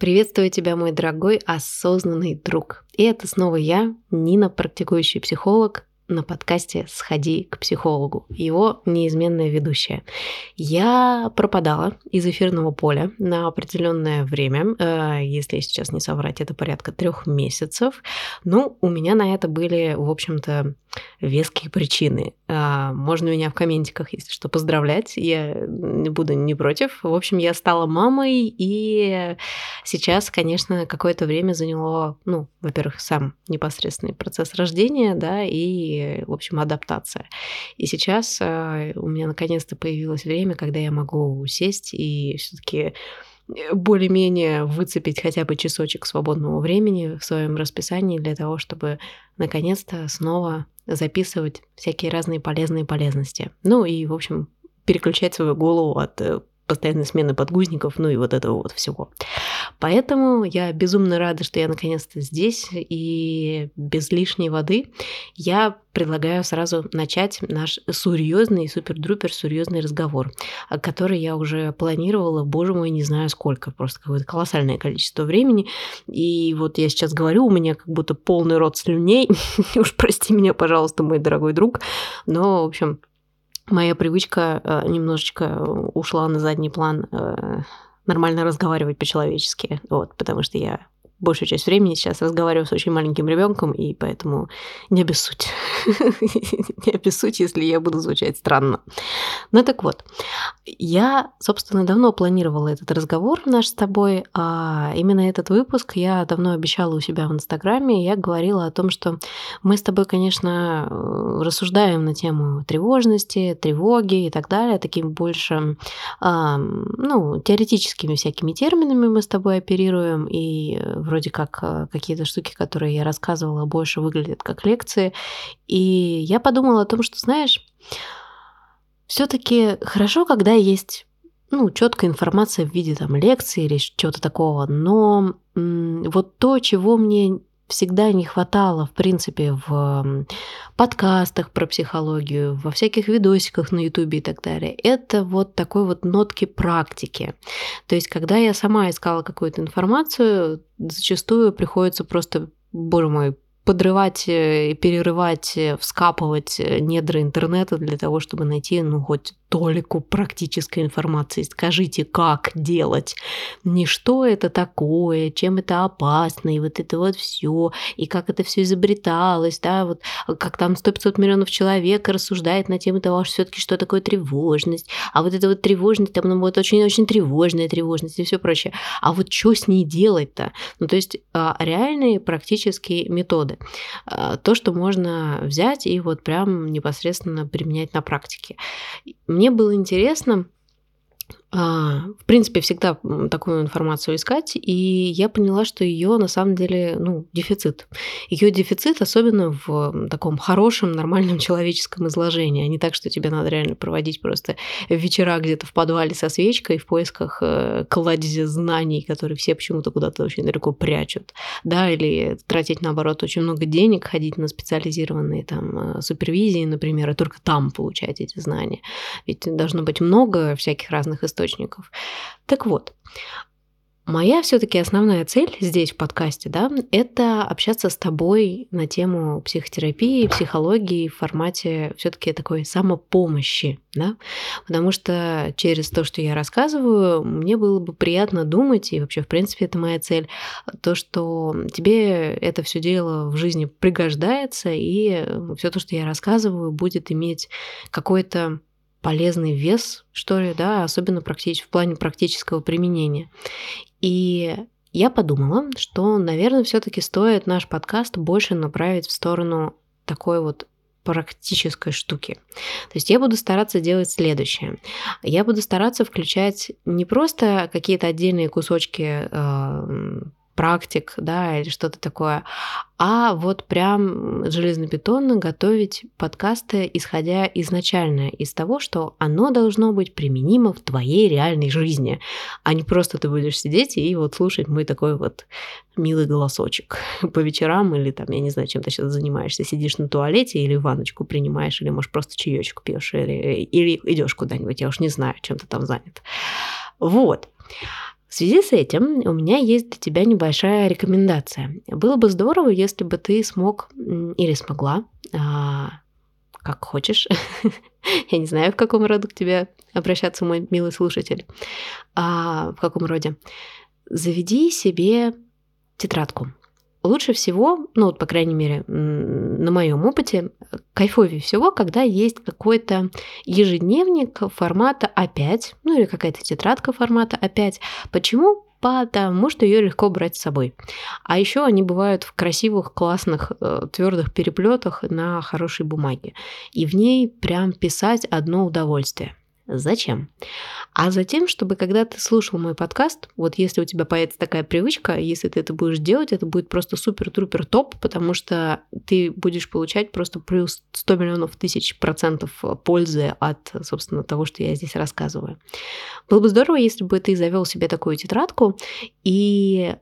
Приветствую тебя, мой дорогой осознанный друг. И это снова я, Нина, практикующий психолог, на подкасте «Сходи к психологу», его неизменная ведущая. Я пропадала из эфирного поля на определенное время, э, если сейчас не соврать, это порядка трех месяцев. Ну, у меня на это были, в общем-то, веские причины. А, можно меня в комментиках, если что, поздравлять. Я не буду не против. В общем, я стала мамой, и сейчас, конечно, какое-то время заняло, ну, во-первых, сам непосредственный процесс рождения, да, и, в общем, адаптация. И сейчас а, у меня наконец-то появилось время, когда я могу сесть и все-таки более-менее выцепить хотя бы часочек свободного времени в своем расписании для того, чтобы наконец-то снова записывать всякие разные полезные полезности. Ну и, в общем, переключать свою голову от э, постоянной смены подгузников, ну и вот этого вот всего. Поэтому я безумно рада, что я наконец-то здесь, и без лишней воды я предлагаю сразу начать наш серьезный, супер-друпер серьезный разговор, который я уже планировала, боже мой, не знаю сколько, просто какое-то колоссальное количество времени. И вот я сейчас говорю, у меня как будто полный рот слюней. Уж прости меня, пожалуйста, мой дорогой друг. Но, в общем, моя привычка э, немножечко ушла на задний план э, нормально разговаривать по-человечески, вот, потому что я большую часть времени сейчас разговариваю с очень маленьким ребенком, и поэтому не обессудь. не обессудь, если я буду звучать странно. Ну так вот, я, собственно, давно планировала этот разговор наш с тобой, а именно этот выпуск я давно обещала у себя в Инстаграме, я говорила о том, что мы с тобой, конечно, рассуждаем на тему тревожности, тревоги и так далее, таким больше, ну, теоретическими всякими терминами мы с тобой оперируем, и вроде как э, какие-то штуки, которые я рассказывала, больше выглядят как лекции. И я подумала о том, что, знаешь, все-таки хорошо, когда есть ну, четкая информация в виде там лекции или чего-то такого, но вот то, чего мне всегда не хватало, в принципе, в подкастах про психологию, во всяких видосиках на ютубе и так далее. Это вот такой вот нотки практики. То есть, когда я сама искала какую-то информацию, зачастую приходится просто, боже мой, подрывать, э, перерывать, э, вскапывать э, недра интернета для того, чтобы найти, ну, хоть толику практической информации. Скажите, как делать? Не что это такое, чем это опасно, и вот это вот все, и как это все изобреталось, да, вот как там 100-500 миллионов человек рассуждает на тему того, что все-таки что такое тревожность, а вот эта вот тревожность, там, ну, вот очень-очень тревожная тревожность и все прочее. А вот что с ней делать-то? Ну, то есть а, реальные практические методы. А, то, что можно взять и вот прям непосредственно применять на практике. Мне было интересно, в принципе, всегда такую информацию искать, и я поняла, что ее на самом деле ну, дефицит. Ее дефицит, особенно в таком хорошем, нормальном человеческом изложении, а не так, что тебе надо реально проводить просто вечера где-то в подвале со свечкой в поисках э, кладези знаний, которые все почему-то куда-то очень далеко прячут, да, или тратить, наоборот, очень много денег, ходить на специализированные там э, супервизии, например, и только там получать эти знания. Ведь должно быть много всяких разных историй, источников. Так вот, Моя все-таки основная цель здесь в подкасте, да, это общаться с тобой на тему психотерапии, психологии в формате все-таки такой самопомощи, да, потому что через то, что я рассказываю, мне было бы приятно думать, и вообще, в принципе, это моя цель, то, что тебе это все дело в жизни пригождается, и все то, что я рассказываю, будет иметь какой-то полезный вес, что ли, да, особенно практич... в плане практического применения. И я подумала, что, наверное, все-таки стоит наш подкаст больше направить в сторону такой вот практической штуки. То есть я буду стараться делать следующее. Я буду стараться включать не просто какие-то отдельные кусочки э, практик, да, или что-то такое, а вот прям железнобетонно готовить подкасты, исходя изначально из того, что оно должно быть применимо в твоей реальной жизни, а не просто ты будешь сидеть и вот слушать мой такой вот милый голосочек по вечерам или там, я не знаю, чем ты сейчас занимаешься, сидишь на туалете или ванночку принимаешь, или, может, просто чаечку пьешь, или, или идешь куда-нибудь, я уж не знаю, чем ты там занят. Вот. В связи с этим у меня есть для тебя небольшая рекомендация. Было бы здорово, если бы ты смог или смогла, а, как хочешь, я не знаю, в каком роде к тебе обращаться, мой милый слушатель, а, в каком роде, заведи себе тетрадку. Лучше всего, ну вот, по крайней мере, на моем опыте, кайфовее всего, когда есть какой-то ежедневник формата А5, ну или какая-то тетрадка формата А5. Почему? потому что ее легко брать с собой. А еще они бывают в красивых, классных, э, твердых переплетах на хорошей бумаге. И в ней прям писать одно удовольствие. Зачем? А затем, чтобы когда ты слушал мой подкаст, вот если у тебя появится такая привычка, если ты это будешь делать, это будет просто супер-трупер топ, потому что ты будешь получать просто плюс 100 миллионов тысяч процентов пользы от, собственно, того, что я здесь рассказываю. Было бы здорово, если бы ты завел себе такую тетрадку и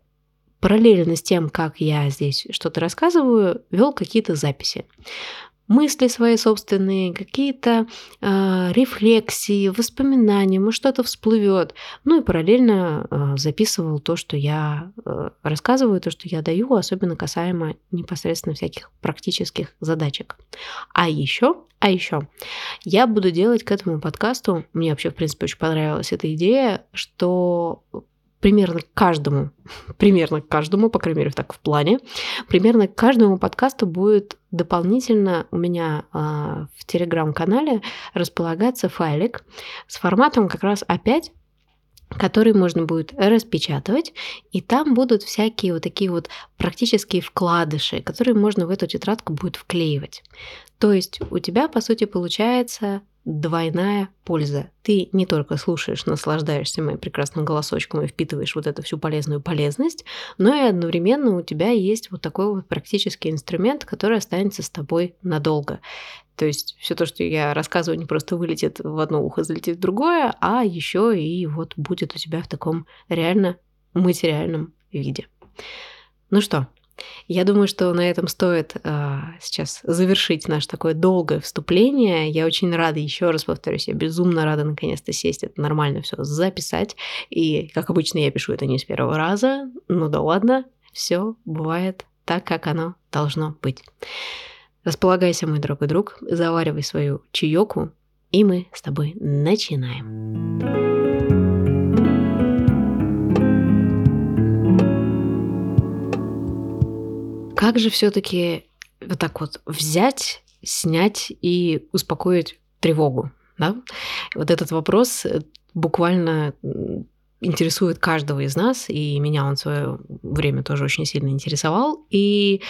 параллельно с тем, как я здесь что-то рассказываю, вел какие-то записи мысли свои собственные, какие-то э, рефлексии, воспоминания, может что-то всплывет. Ну и параллельно э, записывал то, что я э, рассказываю, то, что я даю, особенно касаемо непосредственно всяких практических задачек. А еще, а еще, я буду делать к этому подкасту, мне вообще, в принципе, очень понравилась эта идея, что примерно каждому, примерно каждому, по крайней мере, так в плане, примерно каждому подкасту будет дополнительно у меня э, в телеграм-канале располагаться файлик с форматом как раз опять который можно будет распечатывать, и там будут всякие вот такие вот практические вкладыши, которые можно в эту тетрадку будет вклеивать. То есть у тебя, по сути, получается двойная польза. Ты не только слушаешь, наслаждаешься моим прекрасным голосочком и впитываешь вот эту всю полезную полезность, но и одновременно у тебя есть вот такой вот практический инструмент, который останется с тобой надолго. То есть все то, что я рассказываю, не просто вылетит в одно ухо, залетит в другое, а еще и вот будет у тебя в таком реально материальном виде. Ну что, я думаю, что на этом стоит э, сейчас завершить наше такое долгое вступление. Я очень рада, еще раз повторюсь, я безумно рада наконец-то сесть, это нормально все записать. И, как обычно, я пишу это не с первого раза. Ну да ладно, все бывает так, как оно должно быть. Располагайся, мой дорогой друг, заваривай свою чаеку, и мы с тобой начинаем. Как же все-таки вот так вот взять, снять и успокоить тревогу? Да? Вот этот вопрос э, буквально интересует каждого из нас, и меня он в свое время тоже очень сильно интересовал. И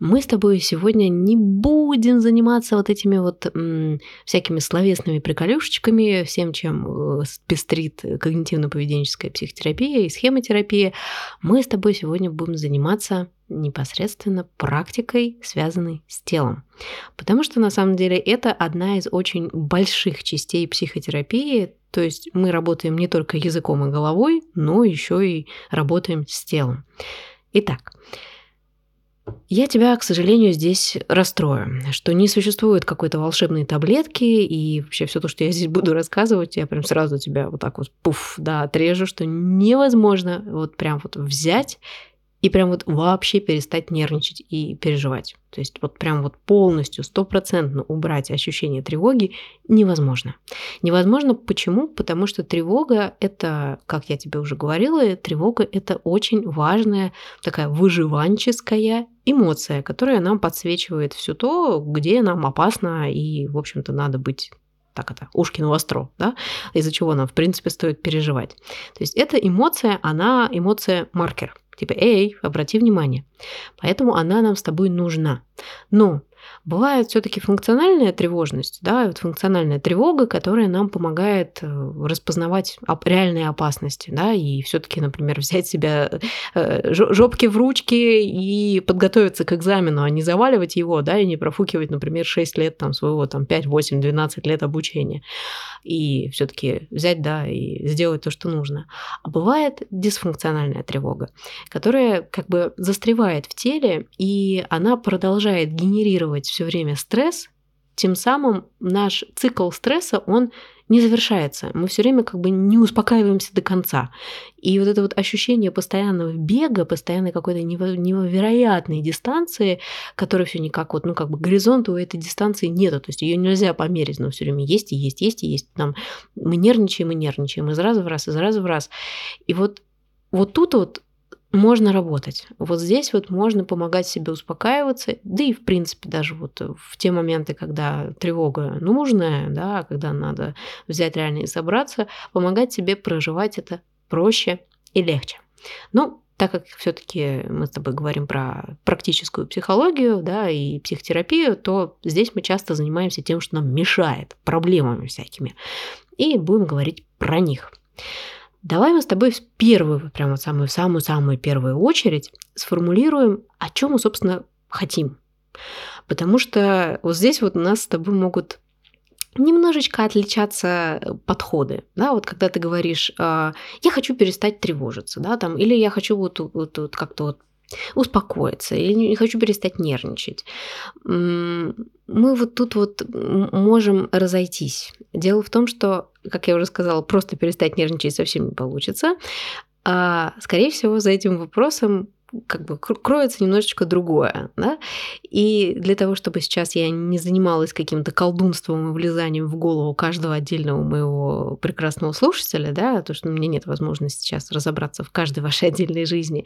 мы с тобой сегодня не будем заниматься вот этими вот м, всякими словесными приколюшечками, всем, чем э, пестрит когнитивно-поведенческая психотерапия и схемотерапия. Мы с тобой сегодня будем заниматься непосредственно практикой, связанной с телом. Потому что на самом деле это одна из очень больших частей психотерапии. То есть мы работаем не только языком и головой, но еще и работаем с телом. Итак, я тебя, к сожалению, здесь расстрою, что не существует какой-то волшебной таблетки, и вообще все то, что я здесь буду рассказывать, я прям сразу тебя вот так вот пуф, да, отрежу, что невозможно вот прям вот взять и прям вот вообще перестать нервничать и переживать. То есть вот прям вот полностью, стопроцентно убрать ощущение тревоги невозможно. Невозможно почему? Потому что тревога – это, как я тебе уже говорила, тревога – это очень важная такая выживанческая эмоция, которая нам подсвечивает все то, где нам опасно и, в общем-то, надо быть так это, ушки на востро, да, из-за чего нам, в принципе, стоит переживать. То есть эта эмоция, она эмоция-маркер – Типа, эй, обрати внимание. Поэтому она нам с тобой нужна. Но Бывает все-таки функциональная тревожность, да, вот функциональная тревога, которая нам помогает э, распознавать реальные опасности, да, и все-таки, например, взять себя э, жопки в ручки и подготовиться к экзамену, а не заваливать его, да, и не профукивать, например, 6 лет там своего там 5, 8, 12 лет обучения. И все-таки взять, да, и сделать то, что нужно. А бывает дисфункциональная тревога, которая как бы застревает в теле, и она продолжает генерировать все время стресс, тем самым наш цикл стресса, он не завершается. Мы все время как бы не успокаиваемся до конца. И вот это вот ощущение постоянного бега, постоянной какой-то невероятной дистанции, которая все никак вот, ну как бы горизонта у этой дистанции нету, то есть ее нельзя померить, но все время есть и есть, есть и есть. Там мы нервничаем и нервничаем из раза в раз, из раза в раз. И вот вот тут вот можно работать. Вот здесь вот можно помогать себе успокаиваться, да и в принципе даже вот в те моменты, когда тревога нужная, да, когда надо взять реально и собраться, помогать себе проживать это проще и легче. Ну, так как все-таки мы с тобой говорим про практическую психологию, да, и психотерапию, то здесь мы часто занимаемся тем, что нам мешает, проблемами всякими. И будем говорить про них. Давай мы с тобой в первую, прямо самую-самую-самую первую очередь сформулируем, о чем мы, собственно, хотим. Потому что вот здесь вот у нас с тобой могут немножечко отличаться подходы, да, вот когда ты говоришь, «А, я хочу перестать тревожиться, да, там, или я хочу вот, вот, вот как-то вот успокоиться, или не хочу перестать нервничать. Мы вот тут вот можем разойтись. Дело в том, что, как я уже сказала, просто перестать нервничать совсем не получится. А, скорее всего, за этим вопросом как бы кроется немножечко другое, да, и для того, чтобы сейчас я не занималась каким-то колдунством и влезанием в голову каждого отдельного моего прекрасного слушателя, да, то, что у меня нет возможности сейчас разобраться в каждой вашей отдельной жизни,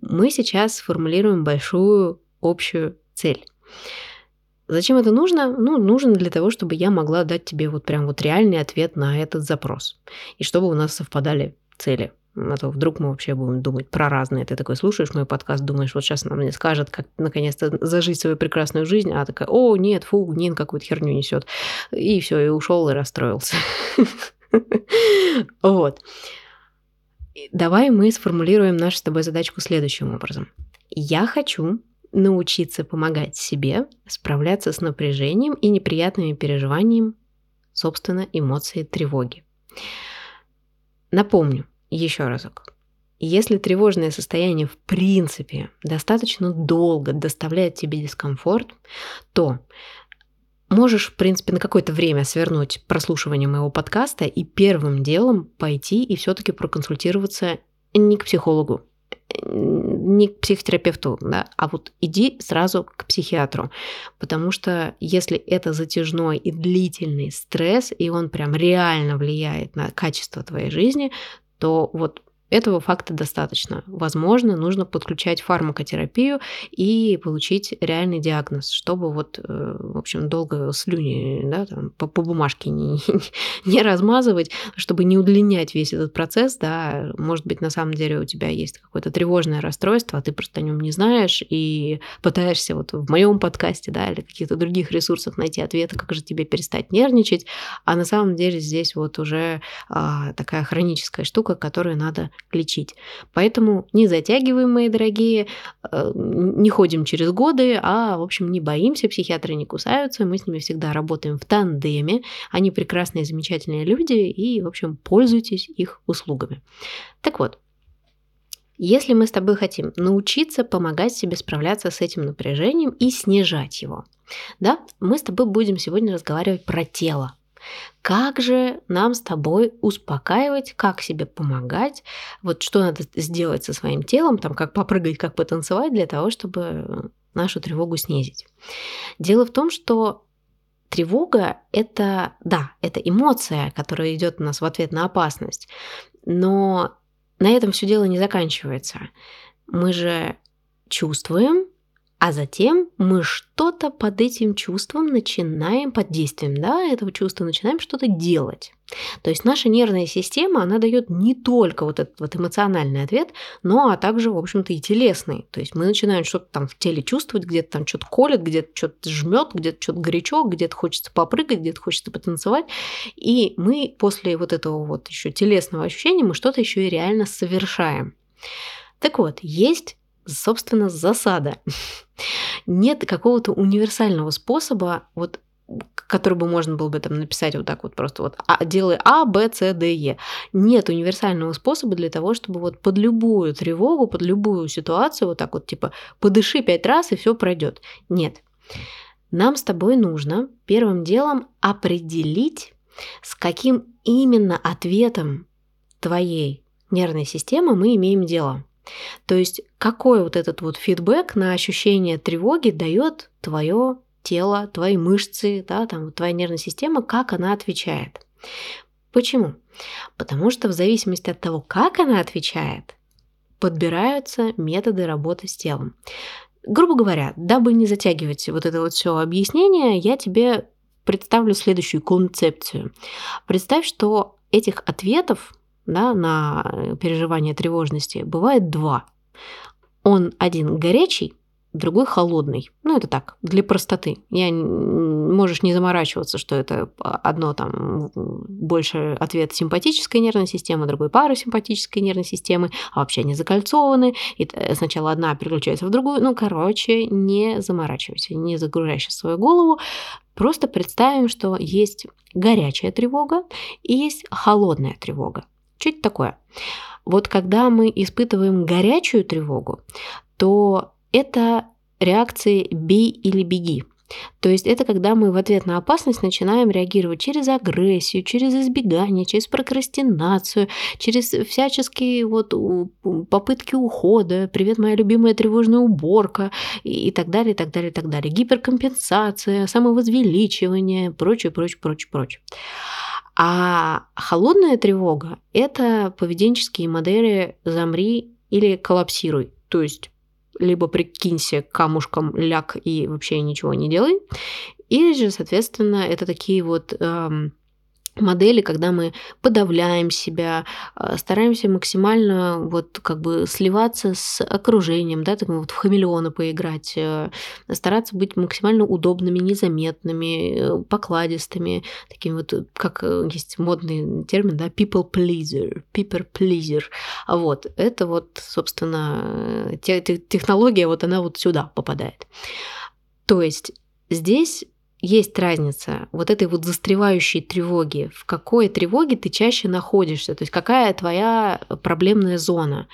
мы сейчас формулируем большую общую цель. Зачем это нужно? Ну, нужно для того, чтобы я могла дать тебе вот прям вот реальный ответ на этот запрос. И чтобы у нас совпадали цели. А то вдруг мы вообще будем думать про разные. Ты такой слушаешь мой подкаст, думаешь, вот сейчас она мне скажет, как наконец-то зажить свою прекрасную жизнь, а такая, о, нет, фу, Нин какую-то херню несет. И все, и ушел и расстроился. Вот. Давай мы сформулируем нашу с тобой задачку следующим образом. Я хочу научиться помогать себе справляться с напряжением и неприятными переживаниями, собственно, эмоции тревоги. Напомню, еще разок. Если тревожное состояние в принципе достаточно долго доставляет тебе дискомфорт, то можешь, в принципе, на какое-то время свернуть прослушивание моего подкаста и первым делом пойти и все-таки проконсультироваться не к психологу, не к психотерапевту, да, а вот иди сразу к психиатру, потому что если это затяжной и длительный стресс, и он прям реально влияет на качество твоей жизни, то вот этого факта достаточно. Возможно, нужно подключать фармакотерапию и получить реальный диагноз, чтобы вот, э, в общем, долго слюни да, там, по, по бумажке не, не размазывать, чтобы не удлинять весь этот процесс. Да. Может быть, на самом деле у тебя есть какое-то тревожное расстройство, а ты просто о нем не знаешь и пытаешься вот в моем подкасте да, или каких-то других ресурсах найти ответы, как же тебе перестать нервничать, а на самом деле здесь вот уже а, такая хроническая штука, которую надо лечить. Поэтому не затягиваем, мои дорогие, э, не ходим через годы, а, в общем, не боимся, психиатры не кусаются, мы с ними всегда работаем в тандеме. Они прекрасные, замечательные люди, и, в общем, пользуйтесь их услугами. Так вот, если мы с тобой хотим научиться помогать себе справляться с этим напряжением и снижать его, да, мы с тобой будем сегодня разговаривать про тело, как же нам с тобой успокаивать, как себе помогать, вот что надо сделать со своим телом, там, как попрыгать, как потанцевать для того, чтобы нашу тревогу снизить. Дело в том, что тревога – это, да, это эмоция, которая идет у нас в ответ на опасность, но на этом все дело не заканчивается. Мы же чувствуем, а затем мы что-то под этим чувством начинаем, под действием да, этого чувства начинаем что-то делать. То есть наша нервная система, она дает не только вот этот вот эмоциональный ответ, но а также, в общем-то, и телесный. То есть мы начинаем что-то там в теле чувствовать, где-то там что-то колет, где-то что-то жмет, где-то что-то горячо, где-то хочется попрыгать, где-то хочется потанцевать. И мы после вот этого вот еще телесного ощущения мы что-то еще и реально совершаем. Так вот, есть собственно, засада. Нет какого-то универсального способа, вот который бы можно было бы там написать вот так вот просто вот а, делай А, Б, С, Д, Е. Нет универсального способа для того, чтобы вот под любую тревогу, под любую ситуацию вот так вот типа подыши пять раз и все пройдет. Нет. нам с тобой нужно первым делом определить, с каким именно ответом твоей нервной системы мы имеем дело. То есть какой вот этот вот фидбэк на ощущение тревоги дает твое тело, твои мышцы, да, там, твоя нервная система, как она отвечает. Почему? Потому что в зависимости от того, как она отвечает, подбираются методы работы с телом. Грубо говоря, дабы не затягивать вот это вот все объяснение, я тебе представлю следующую концепцию. Представь, что этих ответов да, на переживание тревожности бывает два. Он один горячий, другой холодный. Ну, это так, для простоты. Я, можешь не заморачиваться, что это одно там больше ответ симпатической нервной системы, другой парасимпатической нервной системы, а вообще они закольцованы, и сначала одна переключается в другую. Ну, короче, не заморачивайся, не загружай сейчас свою голову. Просто представим, что есть горячая тревога и есть холодная тревога. Что это такое? Вот когда мы испытываем горячую тревогу, то это реакции «бей или беги». То есть это когда мы в ответ на опасность начинаем реагировать через агрессию, через избегание, через прокрастинацию, через всяческие вот попытки ухода, привет, моя любимая тревожная уборка и так далее, и так далее, и так далее. Гиперкомпенсация, самовозвеличивание, прочее, прочее, прочее, прочее. А холодная тревога – это поведенческие модели «замри» или «коллапсируй». То есть либо прикинься камушком, ляг и вообще ничего не делай. Или же, соответственно, это такие вот эм, модели, когда мы подавляем себя, э, стараемся максимально вот как бы сливаться с окружением, да, так вот в хамелеона поиграть, э, стараться быть максимально удобными, незаметными, э, покладистыми, таким вот, как есть модный термин, да, people pleaser, people pleaser. Вот, это вот, собственно, технология, вот она вот сюда попадает. То есть здесь есть разница вот этой вот застревающей тревоги. В какой тревоге ты чаще находишься? То есть какая твоя проблемная зона?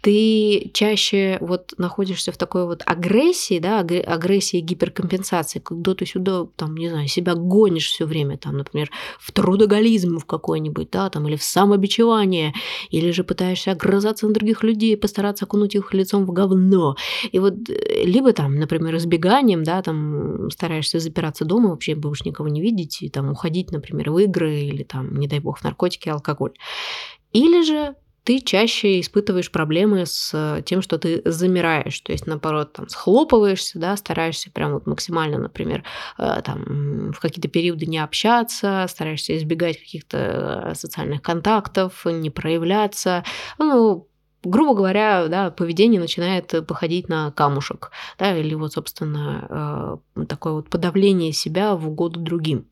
Ты чаще вот находишься в такой вот агрессии, да, агрессии гиперкомпенсации, когда ты сюда, там, не знаю, себя гонишь все время, там, например, в трудоголизм в какой-нибудь, да, там, или в самобичевание, или же пытаешься огрызаться на других людей, постараться окунуть их лицом в говно. И вот э, либо там, например, избеганием, да, там стараешься запираться дома, дома, вообще будешь никого не видеть, и там уходить, например, в игры или там, не дай бог, в наркотики, алкоголь. Или же ты чаще испытываешь проблемы с тем, что ты замираешь, то есть, наоборот, там, схлопываешься, да, стараешься прям вот максимально, например, э, там, в какие-то периоды не общаться, стараешься избегать каких-то э, социальных контактов, не проявляться, ну, грубо говоря, да, поведение начинает походить на камушек, да, или вот, собственно, э, такое вот подавление себя в угоду другим.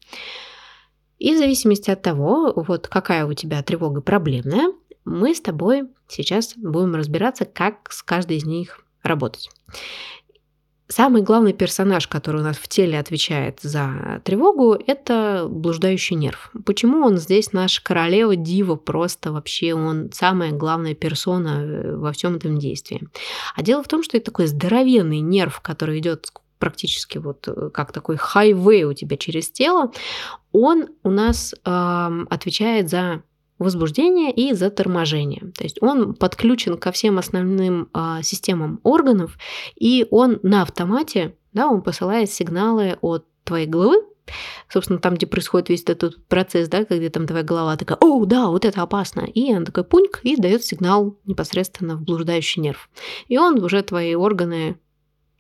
И в зависимости от того, вот какая у тебя тревога проблемная, мы с тобой сейчас будем разбираться, как с каждой из них работать. Самый главный персонаж, который у нас в теле отвечает за тревогу, это блуждающий нерв. Почему он здесь наш королева дива, просто вообще он самая главная персона э, во всем этом действии. А дело в том, что это такой здоровенный нерв, который идет практически вот э, как такой хайвей у тебя через тело, он у нас э, отвечает за возбуждение и заторможение. То есть он подключен ко всем основным э, системам органов, и он на автомате, да, он посылает сигналы от твоей головы, собственно, там, где происходит весь этот процесс, да, когда там твоя голова такая, о, да, вот это опасно, и он такой пуньк и дает сигнал непосредственно в блуждающий нерв. И он уже твои органы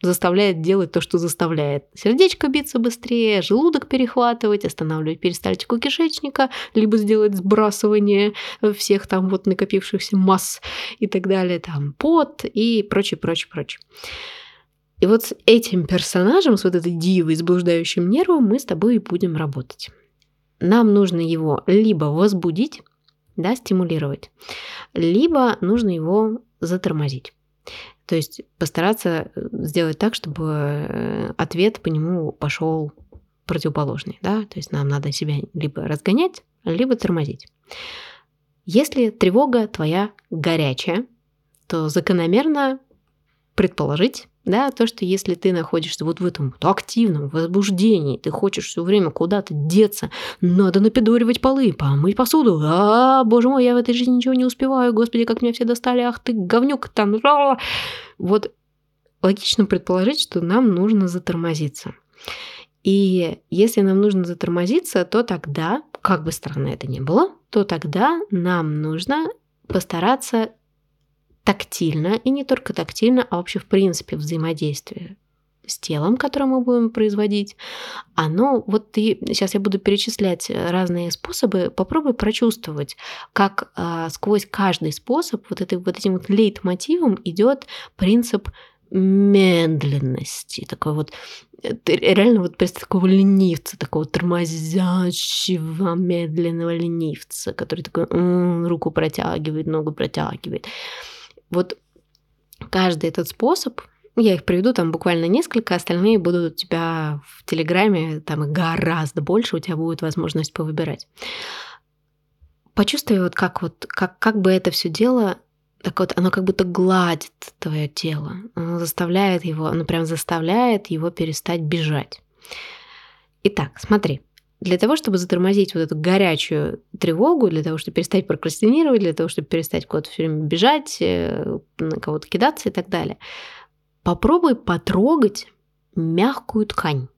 заставляет делать то, что заставляет. Сердечко биться быстрее, желудок перехватывать, останавливать перистальтику кишечника, либо сделать сбрасывание всех там вот накопившихся масс и так далее, там пот и прочее, прочее, прочее. И вот с этим персонажем, с вот этой дивой, с блуждающим нервом мы с тобой и будем работать. Нам нужно его либо возбудить, да, стимулировать, либо нужно его затормозить. То есть постараться э, сделать так, чтобы э, ответ по нему пошел противоположный. Да? То есть нам надо себя либо разгонять, либо тормозить. Если тревога твоя горячая, то закономерно предположить, да, то, что если ты находишься вот в этом вот активном возбуждении, ты хочешь все время куда-то деться, надо напидоривать полы, помыть посуду, а, боже мой, я в этой жизни ничего не успеваю, господи, как меня все достали, ах ты говнюк там, вот логично предположить, что нам нужно затормозиться. И если нам нужно затормозиться, то тогда, как бы странно это ни было, то тогда нам нужно постараться тактильно, и не только тактильно, а вообще в принципе взаимодействие с телом, которое мы будем производить, оно, вот ты, сейчас я буду перечислять разные способы, попробуй прочувствовать, как э, сквозь каждый способ вот, это, вот этим вот лейтмотивом идет принцип медленности, такой вот ты реально вот представь такого ленивца, такого тормозящего, медленного ленивца, который такой м-м, руку протягивает, ногу протягивает. Вот каждый этот способ, я их приведу там буквально несколько, остальные будут у тебя в Телеграме, там их гораздо больше, у тебя будет возможность повыбирать. Почувствуй вот как вот, как, как бы это все дело так вот, оно как будто гладит твое тело, оно заставляет его, оно прям заставляет его перестать бежать. Итак, смотри, для того, чтобы затормозить вот эту горячую тревогу, для того, чтобы перестать прокрастинировать, для того, чтобы перестать куда-то все время бежать, э, на кого-то кидаться и так далее, попробуй потрогать мягкую ткань.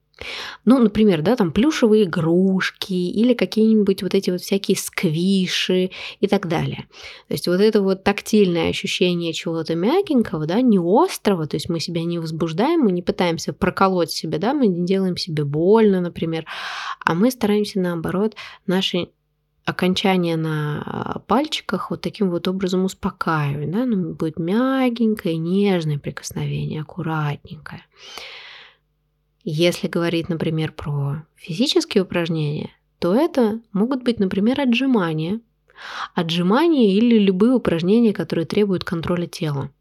Ну, например, да, там плюшевые игрушки или какие-нибудь вот эти вот всякие сквиши и так далее. То есть вот это вот тактильное ощущение чего-то мягенького, да, не острого, то есть мы себя не возбуждаем, мы не пытаемся проколоть себя, да, мы не делаем себе больно, например, а мы стараемся наоборот наши окончание на пальчиках вот таким вот образом успокаивать, да, ну, будет мягенькое, нежное прикосновение, аккуратненькое. Если говорить, например, про физические упражнения, то это могут быть, например, отжимания. Отжимания или любые упражнения, которые требуют контроля тела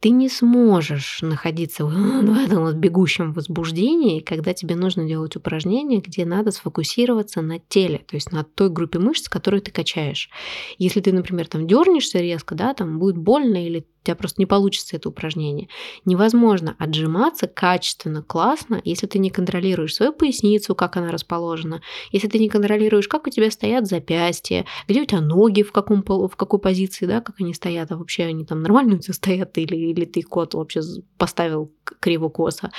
ты не сможешь находиться в этом вот бегущем возбуждении, когда тебе нужно делать упражнения, где надо сфокусироваться на теле, то есть на той группе мышц, которую ты качаешь. Если ты, например, там дернешься резко, да, там будет больно или тебя просто не получится это упражнение. Невозможно отжиматься качественно, классно, если ты не контролируешь свою поясницу, как она расположена, если ты не контролируешь, как у тебя стоят запястья, где у тебя ноги, в, каком, в какой позиции, да, как они стоят, а вообще они там нормально у тебя стоят или или ты кот вообще поставил криво-косо,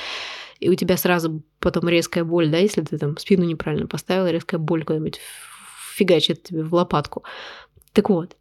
и у тебя сразу потом резкая боль, да, если ты там спину неправильно поставил, резкая боль куда-нибудь фигачит тебе в лопатку. Так вот,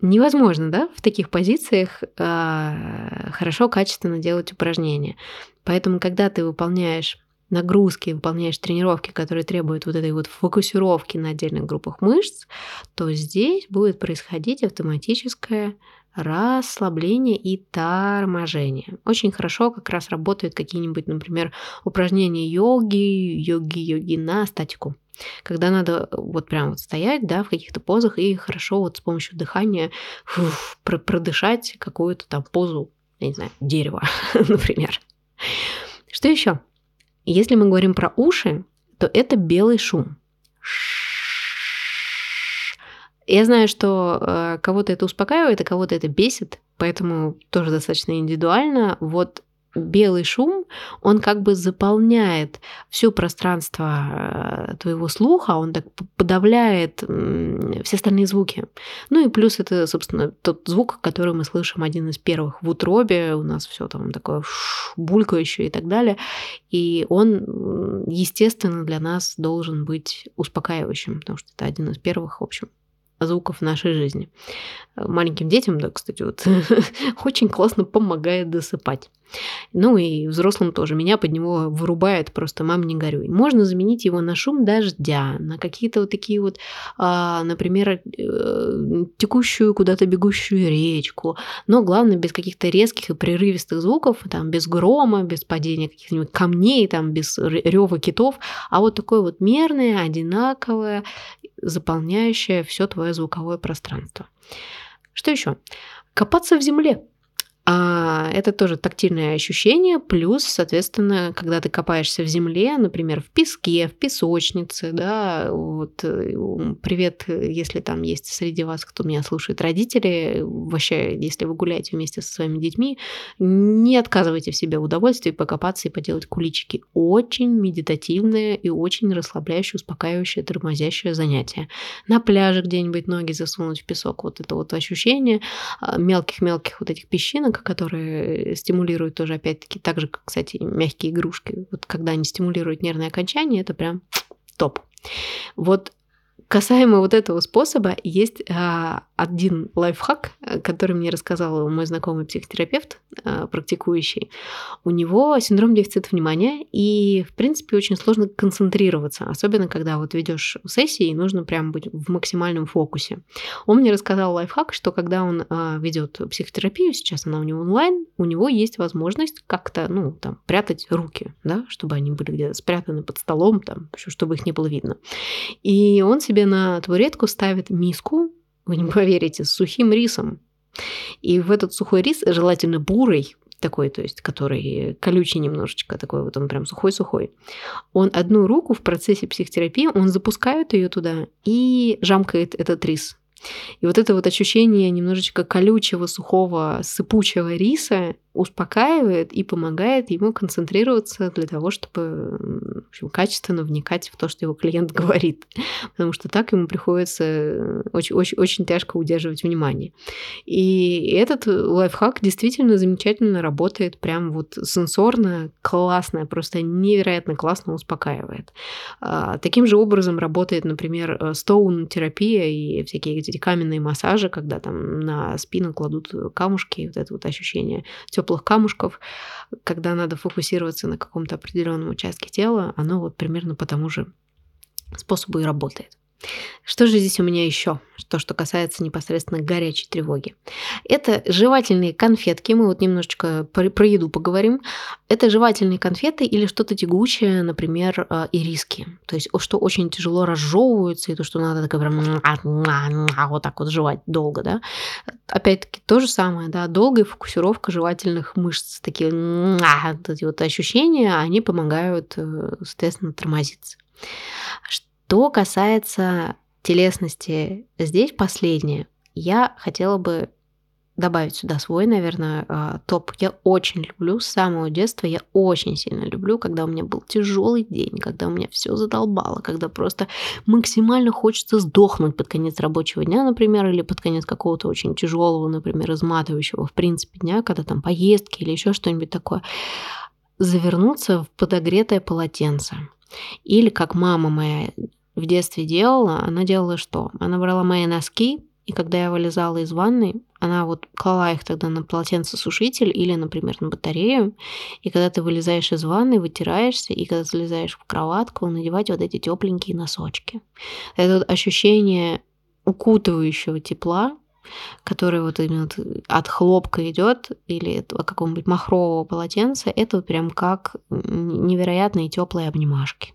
невозможно, да, в таких позициях э, хорошо, качественно делать упражнения. Поэтому, когда ты выполняешь нагрузки, выполняешь тренировки, которые требуют вот этой вот фокусировки на отдельных группах мышц, то здесь будет происходить автоматическое расслабление и торможение. Очень хорошо как раз работают какие-нибудь, например, упражнения йоги, йоги-йоги на статику. Когда надо вот прям вот стоять, да, в каких-то позах и хорошо вот с помощью дыхания фуф, продышать какую-то там позу, я не знаю, дерева, например. Что еще? Если мы говорим про уши, то это белый шум. Я знаю, что э, кого-то это успокаивает, а кого-то это бесит, поэтому тоже достаточно индивидуально. Вот белый шум, он как бы заполняет все пространство э, твоего слуха, он так подавляет все остальные звуки. Ну и плюс это, собственно, тот звук, который мы слышим один из первых в утробе, у нас все там такое булькающее и так далее. И он, естественно, для нас должен быть успокаивающим, потому что это один из первых, в общем, звуков в нашей жизни. Маленьким детям, да, кстати, вот очень классно помогает досыпать. Ну и взрослым тоже. Меня под него вырубает просто мам не горюй. Можно заменить его на шум дождя, на какие-то вот такие вот, а, например, э, текущую куда-то бегущую речку. Но главное без каких-то резких и прерывистых звуков, там без грома, без падения каких-нибудь камней, там без рева китов, а вот такое вот мерное, одинаковое, заполняющее все твое звуковое пространство. Что еще? Копаться в земле. А это тоже тактильное ощущение, плюс, соответственно, когда ты копаешься в земле, например, в песке, в песочнице, да, вот э, привет, если там есть среди вас, кто меня слушает, родители, вообще, если вы гуляете вместе со своими детьми, не отказывайте в себе удовольствие покопаться и поделать куличики. Очень медитативное и очень расслабляющее, успокаивающее, тормозящее занятие. На пляже где-нибудь ноги засунуть в песок, вот это вот ощущение а, мелких-мелких вот этих песчинок, которые стимулируют тоже, опять-таки, так же, как, кстати, мягкие игрушки. Вот когда они стимулируют нервное окончание, это прям топ. Вот Касаемо вот этого способа, есть а, один лайфхак, который мне рассказал мой знакомый психотерапевт, а, практикующий. У него синдром дефицита внимания, и, в принципе, очень сложно концентрироваться, особенно когда вот ведешь сессии, и нужно прям быть в максимальном фокусе. Он мне рассказал лайфхак, что когда он а, ведет психотерапию, сейчас она у него онлайн, у него есть возможность как-то, ну, там, прятать руки, да, чтобы они были где-то спрятаны под столом, там, чтобы их не было видно. И он себе на табуретку ставит миску, вы не поверите, с сухим рисом. И в этот сухой рис, желательно бурый, такой, то есть, который колючий немножечко, такой вот он прям сухой-сухой. Он одну руку в процессе психотерапии, он запускает ее туда и жамкает этот рис. И вот это вот ощущение немножечко колючего, сухого, сыпучего риса успокаивает и помогает ему концентрироваться для того, чтобы в общем, качественно вникать в то, что его клиент говорит. Потому что так ему приходится очень, очень, очень тяжко удерживать внимание. И этот лайфхак действительно замечательно работает, прям вот сенсорно, классно, просто невероятно классно успокаивает. А, таким же образом работает, например, стоун-терапия и всякие эти каменные массажи, когда там на спину кладут камушки, вот это вот ощущение теплых камушков, когда надо фокусироваться на каком-то определенном участке тела, оно вот примерно по тому же способу и работает. Что же здесь у меня еще, то, что касается непосредственно горячей тревоги? Это жевательные конфетки, мы вот немножечко про, про еду поговорим. Это жевательные конфеты или что-то тягучее, например, э, ириски. То есть, что очень тяжело разжевываются, и то, что надо так прям вот так вот жевать долго, да. Опять-таки, то же самое, да, долгая фокусировка жевательных мышц, такие вот эти вот ощущения, они помогают, э, соответственно, тормозиться. Что касается телесности, здесь последнее. Я хотела бы добавить сюда свой, наверное, а, топ. Я очень люблю с самого детства, я очень сильно люблю, когда у меня был тяжелый день, когда у меня все задолбало, когда просто максимально хочется сдохнуть под конец рабочего дня, например, или под конец какого-то очень тяжелого, например, изматывающего, в принципе, дня, когда там поездки или еще что-нибудь такое, завернуться в подогретое полотенце. Или как мама моя в детстве делала, она делала что? Она брала мои носки, и когда я вылезала из ванны, она вот клала их тогда на полотенцесушитель или, например, на батарею. И когда ты вылезаешь из ванны, вытираешься, и когда залезаешь в кроватку, надевать вот эти тепленькие носочки. Это вот ощущение укутывающего тепла, которое вот именно от хлопка идет или от какого-нибудь махрового полотенца, это прям как невероятные теплые обнимашки.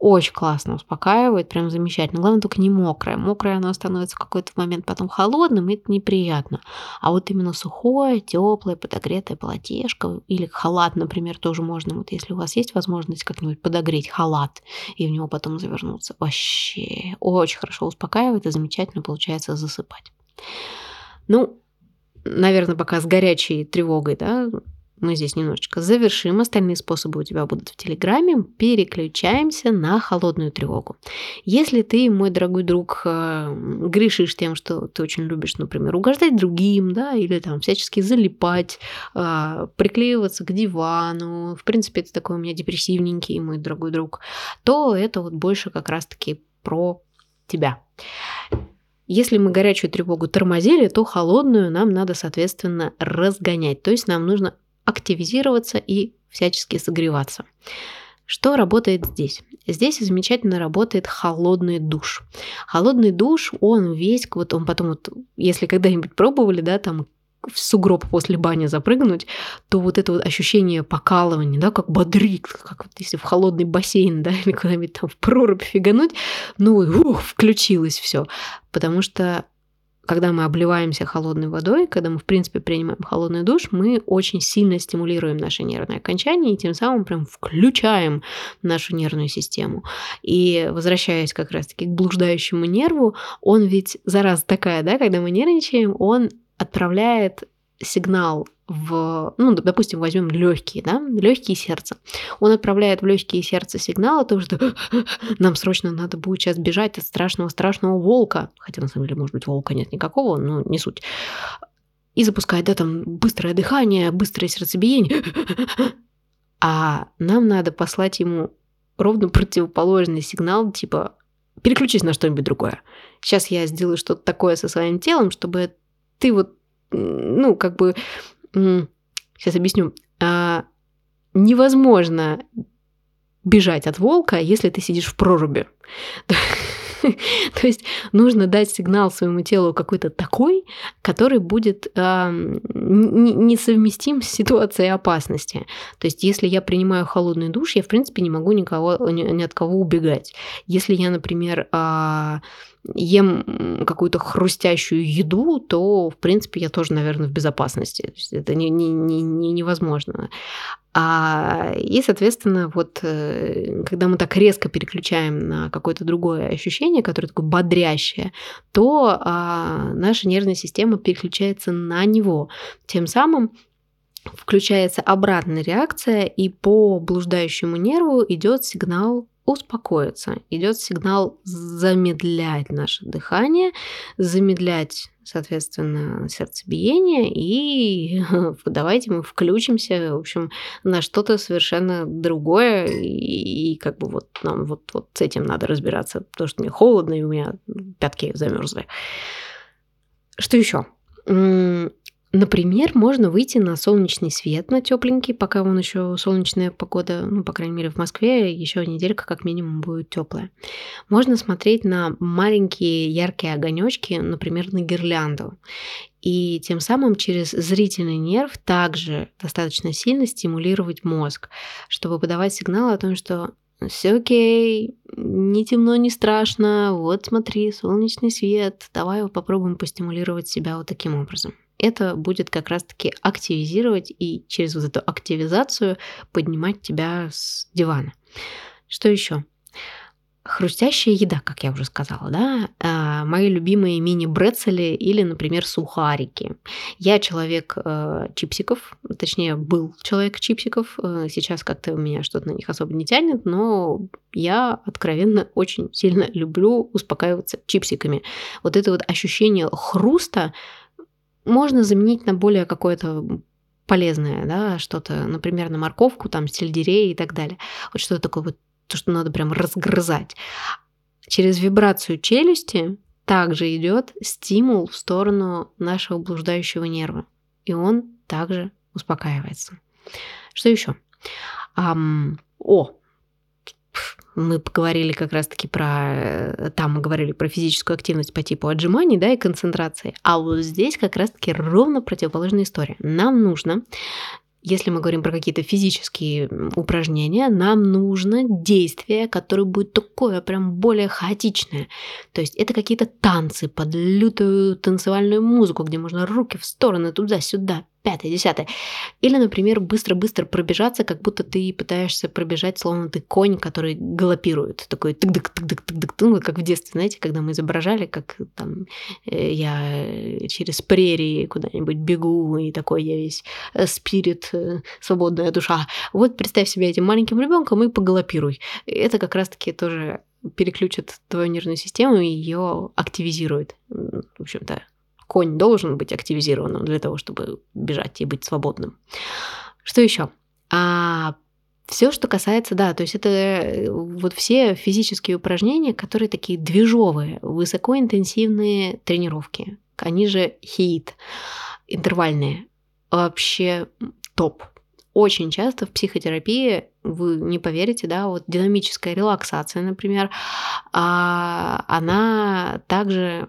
Очень классно успокаивает, прям замечательно. Главное, только не мокраое. Мокраое оно становится в какой-то момент потом холодным, и это неприятно. А вот именно сухое, теплое, подогретое полотешко или халат, например, тоже можно. Вот если у вас есть возможность как-нибудь подогреть халат и в него потом завернуться, вообще очень хорошо успокаивает и замечательно получается засыпать. Ну, наверное, пока с горячей тревогой, да, мы здесь немножечко завершим. Остальные способы у тебя будут в Телеграме. Переключаемся на холодную тревогу. Если ты, мой дорогой друг, э, грешишь тем, что ты очень любишь, например, угождать другим, да, или там всячески залипать, э, приклеиваться к дивану, в принципе, это такой у меня депрессивненький мой дорогой друг, то это вот больше как раз-таки про тебя. Если мы горячую тревогу тормозили, то холодную нам надо, соответственно, разгонять. То есть нам нужно активизироваться и всячески согреваться. Что работает здесь? Здесь замечательно работает холодный душ. Холодный душ, он весь, вот он потом, вот, если когда-нибудь пробовали, да, там в сугроб после бани запрыгнуть, то вот это вот ощущение покалывания, да, как бодрит, как вот если в холодный бассейн, да, или куда-нибудь там в прорубь фигануть, ну, ух, включилось все, потому что когда мы обливаемся холодной водой, когда мы, в принципе, принимаем холодный душ, мы очень сильно стимулируем наше нервное окончание и тем самым прям включаем нашу нервную систему. И возвращаясь как раз-таки к блуждающему нерву, он ведь, зараза такая, да, когда мы нервничаем, он отправляет сигнал в, ну, допустим, возьмем легкие, да, легкие сердца. Он отправляет в легкие сердца сигнал о том, что нам срочно надо будет сейчас бежать от страшного-страшного волка. Хотя, на самом деле, может быть, волка нет никакого, но не суть. И запускает, да, там быстрое дыхание, быстрое сердцебиение. А нам надо послать ему ровно противоположный сигнал, типа переключись на что-нибудь другое. Сейчас я сделаю что-то такое со своим телом, чтобы ты вот, ну, как бы сейчас объясню, а, невозможно бежать от волка, если ты сидишь в проруби. То есть нужно дать сигнал своему телу какой-то такой, который будет э, несовместим с ситуацией опасности. То есть если я принимаю холодный душ, я в принципе не могу никого, ни, от кого убегать. Если я, например, э, ем какую-то хрустящую еду, то, в принципе, я тоже, наверное, в безопасности. То есть это не, не, не, не невозможно. А, и, соответственно, вот э, когда мы так резко переключаем на какое-то другое ощущение, которое такое бодрящее, то а, наша нервная система переключается на него. Тем самым включается обратная реакция, и по блуждающему нерву идет сигнал успокоиться. Идет сигнал замедлять наше дыхание, замедлять, соответственно, сердцебиение, и давайте мы включимся, в общем, на что-то совершенно другое, и, и как бы вот нам вот, вот с этим надо разбираться, потому что мне холодно, и у меня пятки замерзли. Что еще? Например, можно выйти на солнечный свет, на тепленький, пока он еще солнечная погода, ну, по крайней мере, в Москве еще неделька как минимум будет теплая. Можно смотреть на маленькие яркие огонечки, например, на гирлянду. И тем самым через зрительный нерв также достаточно сильно стимулировать мозг, чтобы подавать сигнал о том, что все окей, не темно, не страшно, вот смотри, солнечный свет, давай попробуем постимулировать себя вот таким образом это будет как раз-таки активизировать и через вот эту активизацию поднимать тебя с дивана. Что еще? Хрустящая еда, как я уже сказала, да, а, мои любимые мини-брецели или, например, сухарики. Я человек э, чипсиков, точнее, был человек чипсиков, э, сейчас как-то у меня что-то на них особо не тянет, но я откровенно очень сильно люблю успокаиваться чипсиками. Вот это вот ощущение хруста, можно заменить на более какое-то полезное, да, что-то, например, на морковку, там, сельдерей и так далее. Вот что-то такое вот, то, что надо прям разгрызать. Через вибрацию челюсти также идет стимул в сторону нашего блуждающего нерва. И он также успокаивается. Что еще? Um, о, мы поговорили как раз-таки про... Э, там мы говорили про физическую активность по типу отжиманий, да, и концентрации. А вот здесь как раз-таки ровно противоположная история. Нам нужно если мы говорим про какие-то физические упражнения, нам нужно действие, которое будет такое прям более хаотичное. То есть это какие-то танцы под лютую танцевальную музыку, где можно руки в стороны, туда-сюда, пятое, десятое. Или, например, быстро-быстро пробежаться, как будто ты пытаешься пробежать, словно ты конь, который галопирует. Такой тык тык дык тык дык ну, как в детстве, знаете, когда мы изображали, как там э, я через прерии куда-нибудь бегу, и такой я весь э, спирит, э, свободная душа. Вот представь себя этим маленьким ребенком и погалопируй. Это как раз-таки тоже переключит твою нервную систему и ее активизирует. В общем-то, конь должен быть активизированным для того, чтобы бежать и быть свободным. Что еще? А все, что касается, да, то есть это э, вот все физические упражнения, которые такие движовые, высокоинтенсивные тренировки. Они же хит, интервальные. Вообще топ. Очень часто в психотерапии, вы не поверите, да, вот динамическая релаксация, например, а, она также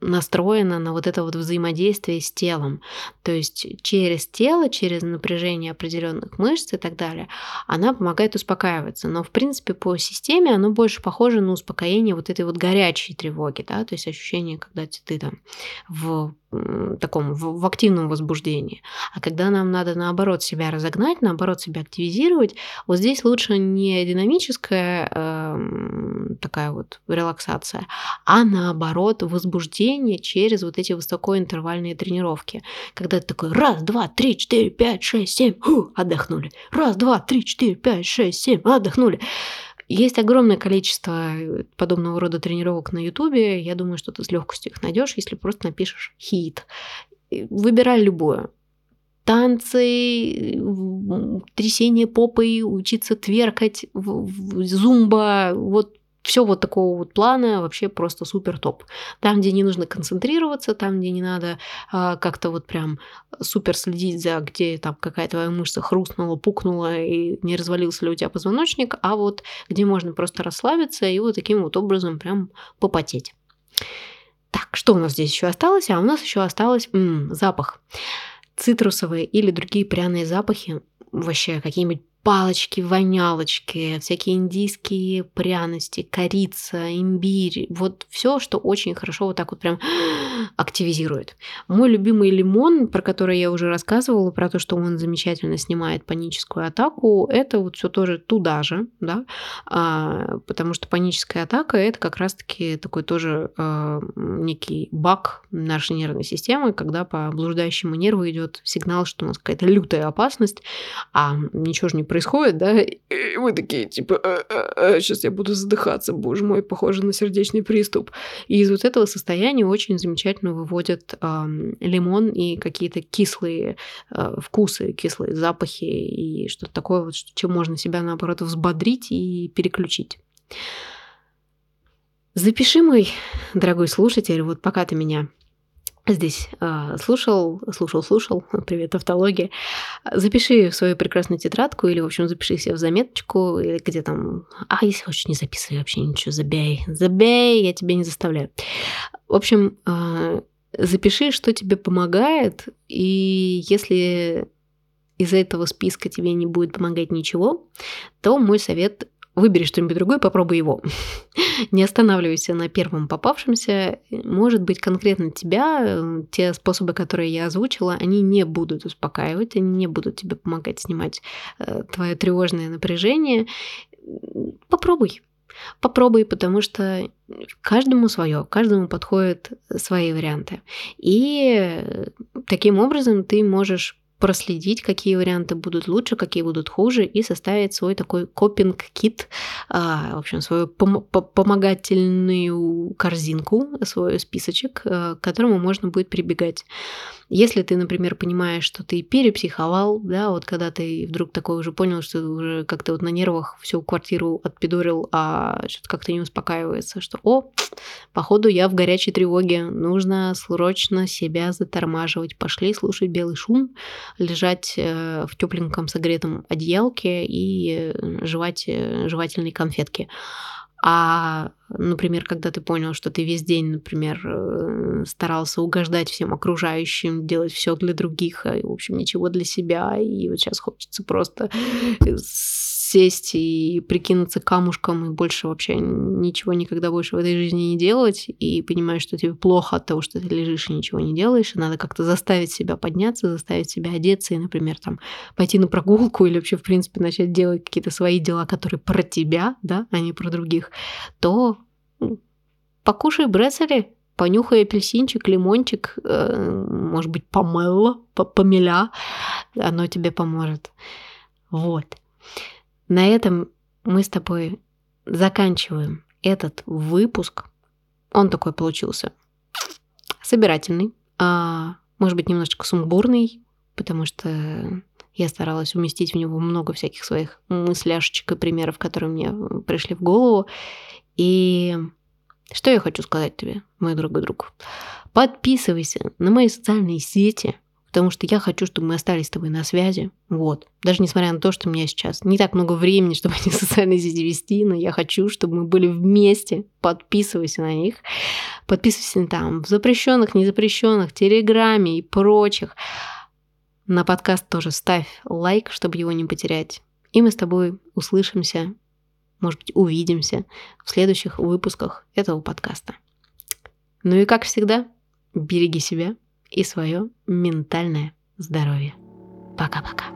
настроена на вот это вот взаимодействие с телом. То есть через тело, через напряжение определенных мышц и так далее, она помогает успокаиваться. Но в принципе по системе оно больше похоже на успокоение вот этой вот горячей тревоги, да, то есть ощущение, когда ты там в таком в, в активном возбуждении. А когда нам надо наоборот себя разогнать, наоборот себя активизировать, вот здесь лучше не динамическая э, такая вот релаксация, а наоборот возбуждение через вот эти высокоинтервальные тренировки. Когда ты такой раз, два, три, четыре, пять, шесть, семь, ху, отдохнули. Раз, два, три, четыре, пять, шесть, семь, отдохнули. Есть огромное количество подобного рода тренировок на Ютубе. Я думаю, что ты с легкостью их найдешь, если просто напишешь хит. Выбирай любое танцы, трясение попой, учиться тверкать, зумба, вот все вот такого вот плана вообще просто супер топ. Там, где не нужно концентрироваться, там, где не надо а, как-то вот прям супер следить за, где там какая твоя мышца хрустнула, пукнула и не развалился ли у тебя позвоночник, а вот где можно просто расслабиться и вот таким вот образом прям попотеть. Так, что у нас здесь еще осталось? А у нас еще осталось м-м, запах. Цитрусовые или другие пряные запахи, вообще какие-нибудь палочки, вонялочки, всякие индийские пряности, корица, имбирь. Вот все, что очень хорошо вот так вот прям активизирует. Мой любимый лимон, про который я уже рассказывала, про то, что он замечательно снимает паническую атаку, это вот все тоже туда же, да, а, потому что паническая атака это как раз-таки такой тоже а, некий баг нашей нервной системы, когда по блуждающему нерву идет сигнал, что у нас какая-то лютая опасность, а ничего же не происходит, да, и мы такие, типа, а, а, а, сейчас я буду задыхаться, боже мой, похоже на сердечный приступ. И из вот этого состояния очень замечательно выводят э, лимон и какие-то кислые э, вкусы, кислые запахи и что-то такое, вот, чем можно себя, наоборот, взбодрить и переключить. Запиши, мой дорогой слушатель, вот пока ты меня здесь э, слушал, слушал, слушал, привет, автология, запиши в свою прекрасную тетрадку или, в общем, запиши себе в заметочку, или где там, а если хочешь, не записывай вообще ничего, забей, забей, я тебя не заставляю. В общем, э, запиши, что тебе помогает, и если из этого списка тебе не будет помогать ничего, то мой совет Выбери что-нибудь другое, попробуй его. Не останавливайся на первом попавшемся. Может быть, конкретно тебя, э, те способы, которые я озвучила, они не будут успокаивать, они не будут тебе помогать снимать э, твое тревожное напряжение. Попробуй. Попробуй, потому что каждому свое, каждому подходят свои варианты. И таким образом ты можешь проследить, какие варианты будут лучше, какие будут хуже, и составить свой такой копинг-кит, а, в общем, свою пом- помогательную корзинку, свой списочек, э, к которому можно будет прибегать. Если ты, например, понимаешь, что ты перепсиховал, да, вот когда ты вдруг такой уже понял, что уже как-то вот на нервах всю квартиру отпидорил, а что-то как-то не успокаивается, что, о, походу я в горячей тревоге, нужно срочно себя затормаживать. Пошли слушать белый шум, лежать э, в тепленьком согретом одеялке и жевать э, жевательные конфетки. А, например, когда ты понял, что ты весь день, например, э, старался угождать всем окружающим, делать все для других, а, в общем, ничего для себя, и вот сейчас хочется просто сесть и прикинуться камушком и больше вообще ничего никогда больше в этой жизни не делать, и понимаешь, что тебе плохо от того, что ты лежишь и ничего не делаешь, и надо как-то заставить себя подняться, заставить себя одеться и, например, там пойти на прогулку или вообще, в принципе, начать делать какие-то свои дела, которые про тебя, да, а не про других, то ну, покушай брецели, понюхай апельсинчик, лимончик, э, может быть, помело, помеля, оно тебе поможет. Вот. На этом мы с тобой заканчиваем этот выпуск. Он такой получился собирательный, а, может быть, немножечко сумбурный, потому что я старалась уместить в него много всяких своих мысляшечек и примеров, которые мне пришли в голову. И что я хочу сказать тебе, мой дорогой друг? Подписывайся на мои социальные сети, потому что я хочу, чтобы мы остались с тобой на связи. Вот. Даже несмотря на то, что у меня сейчас не так много времени, чтобы эти социальные сети вести, но я хочу, чтобы мы были вместе. Подписывайся на них. Подписывайся там в запрещенных, незапрещенных, Телеграме и прочих. На подкаст тоже ставь лайк, чтобы его не потерять. И мы с тобой услышимся, может быть, увидимся в следующих выпусках этого подкаста. Ну и как всегда, береги себя и свое ментальное здоровье. Пока-пока.